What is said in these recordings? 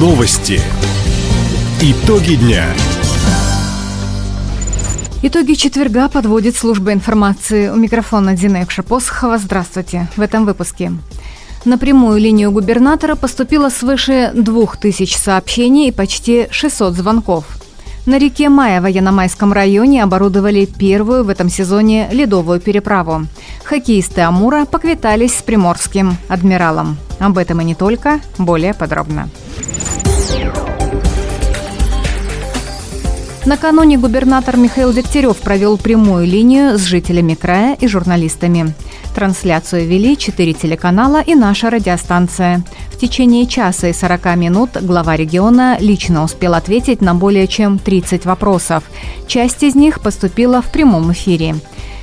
Новости. Итоги дня. Итоги четверга подводит служба информации. У микрофона Дина Экшапосхова. Здравствуйте. В этом выпуске. На прямую линию губернатора поступило свыше 2000 сообщений и почти 600 звонков. На реке Мая в Яномайском районе оборудовали первую в этом сезоне ледовую переправу. Хоккеисты Амура поквитались с приморским адмиралом. Об этом и не только, более подробно. Накануне губернатор Михаил Дегтярев провел прямую линию с жителями края и журналистами. Трансляцию вели четыре телеканала и наша радиостанция. Течение часа и 40 минут глава региона лично успел ответить на более чем 30 вопросов. Часть из них поступила в прямом эфире.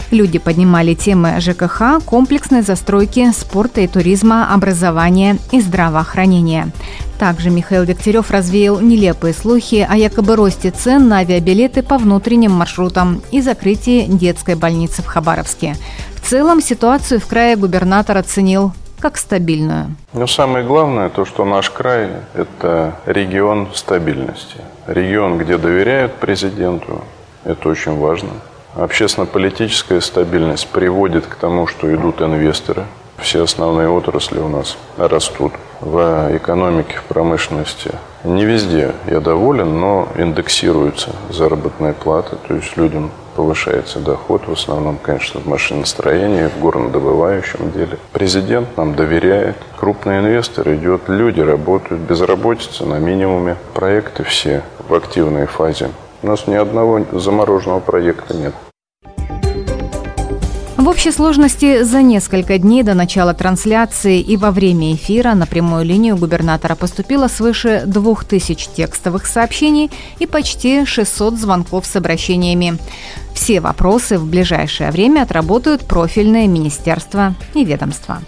Люди поднимали темы ЖКХ, комплексной застройки, спорта и туризма, образования и здравоохранения. Также Михаил Дегтярев развеял нелепые слухи о якобы росте цен на авиабилеты по внутренним маршрутам и закрытии детской больницы в Хабаровске. В целом ситуацию в крае губернатор оценил как стабильную. Но самое главное, то, что наш край – это регион стабильности. Регион, где доверяют президенту, это очень важно. Общественно-политическая стабильность приводит к тому, что идут инвесторы. Все основные отрасли у нас растут в экономике, в промышленности. Не везде я доволен, но индексируются заработные платы, то есть людям повышается доход, в основном, конечно, в машиностроении, в горнодобывающем деле. Президент нам доверяет, крупный инвестор идет, люди работают, безработица на минимуме, проекты все в активной фазе. У нас ни одного замороженного проекта нет. В общей сложности за несколько дней до начала трансляции и во время эфира на прямую линию губернатора поступило свыше 2000 текстовых сообщений и почти 600 звонков с обращениями. Все вопросы в ближайшее время отработают профильные министерства и ведомства.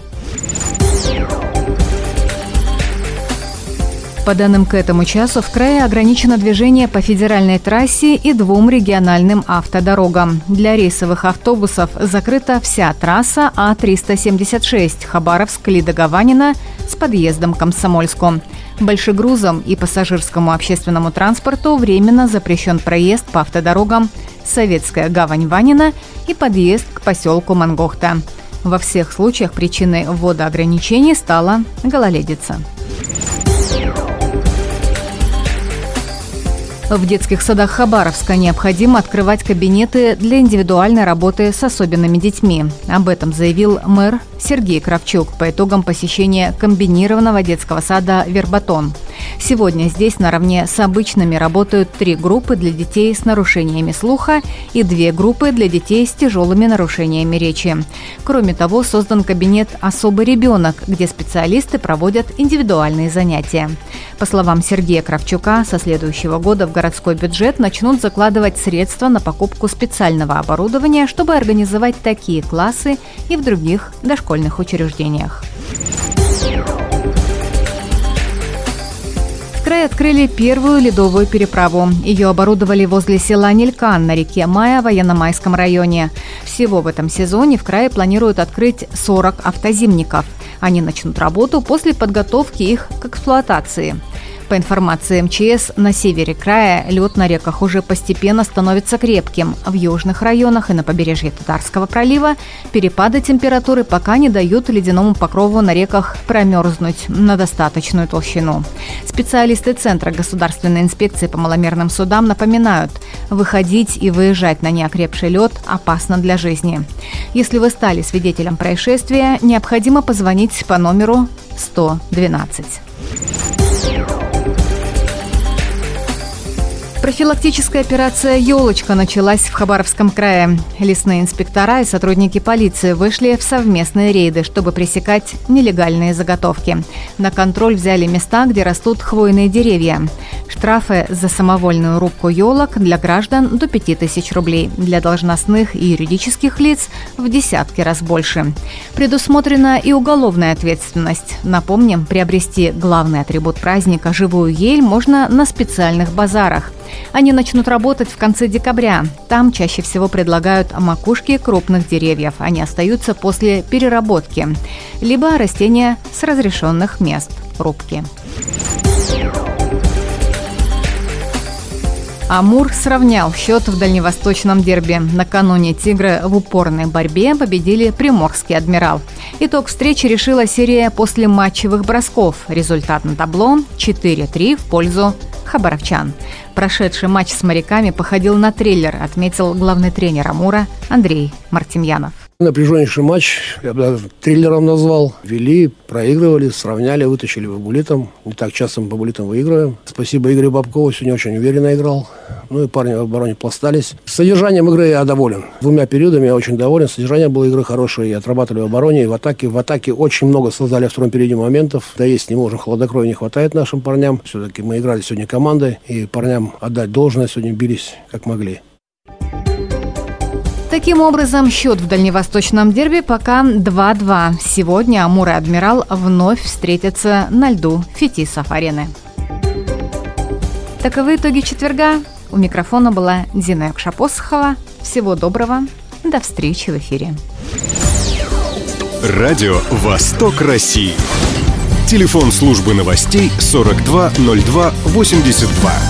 По данным к этому часу, в крае ограничено движение по федеральной трассе и двум региональным автодорогам. Для рейсовых автобусов закрыта вся трасса А-376 Хабаровск-Лида-Гаванина с подъездом к Комсомольску. Большегрузам и пассажирскому общественному транспорту временно запрещен проезд по автодорогам Советская гавань-Ванина и подъезд к поселку Мангохта. Во всех случаях причиной ввода ограничений стала гололедица. В детских садах Хабаровска необходимо открывать кабинеты для индивидуальной работы с особенными детьми. Об этом заявил мэр Сергей Кравчук по итогам посещения комбинированного детского сада «Вербатон». Сегодня здесь наравне с обычными работают три группы для детей с нарушениями слуха и две группы для детей с тяжелыми нарушениями речи. Кроме того, создан кабинет «Особый ребенок», где специалисты проводят индивидуальные занятия. По словам Сергея Кравчука, со следующего года в городской бюджет начнут закладывать средства на покупку специального оборудования, чтобы организовать такие классы и в других дошкольных учреждениях. Крае открыли первую ледовую переправу. Ее оборудовали возле села Нелькан на реке Мая в Военно-Майском районе. Всего в этом сезоне в крае планируют открыть 40 автозимников. Они начнут работу после подготовки их к эксплуатации. По информации МЧС, на севере края лед на реках уже постепенно становится крепким. В южных районах и на побережье Татарского пролива перепады температуры пока не дают ледяному покрову на реках промерзнуть на достаточную толщину. Специалисты Центра государственной инспекции по маломерным судам напоминают, выходить и выезжать на неокрепший лед опасно для жизни. Если вы стали свидетелем происшествия, необходимо позвонить по номеру 112. Профилактическая операция «Елочка» началась в Хабаровском крае. Лесные инспектора и сотрудники полиции вышли в совместные рейды, чтобы пресекать нелегальные заготовки. На контроль взяли места, где растут хвойные деревья. Штрафы за самовольную рубку елок для граждан до 5000 рублей. Для должностных и юридических лиц в десятки раз больше. Предусмотрена и уголовная ответственность. Напомним, приобрести главный атрибут праздника – живую ель можно на специальных базарах. Они начнут работать в конце декабря. Там чаще всего предлагают макушки крупных деревьев. Они остаются после переработки. Либо растения с разрешенных мест рубки. Амур сравнял счет в дальневосточном дерби. Накануне «Тигры» в упорной борьбе победили приморский «Адмирал». Итог встречи решила серия после матчевых бросков. Результат на табло 4-3 в пользу хабаровчан. Прошедший матч с моряками походил на триллер, отметил главный тренер Амура Андрей Мартемьянов. Напряженнейший матч, я бы триллером назвал. Вели, проигрывали, сравняли, вытащили по булитам. Не так часто мы по булитам выигрываем. Спасибо Игорю Бабкову, сегодня очень уверенно играл. Ну и парни в обороне пластались. Содержанием игры я доволен. Двумя периодами я очень доволен. Содержание было игры хорошее. И отрабатывали в обороне, и в атаке. В атаке очень много создали в втором периоде моментов. Да есть не можем, хладокровия не хватает нашим парням. Все-таки мы играли сегодня командой. И парням отдать должное сегодня бились как могли. Таким образом, счет в дальневосточном дерби пока 2-2. Сегодня Амур и Адмирал вновь встретятся на льду Фетисов-арены. Таковы итоги четверга. У микрофона была Дина Якшапосхова. Всего доброго. До встречи в эфире. Радио «Восток России». Телефон службы новостей 420282.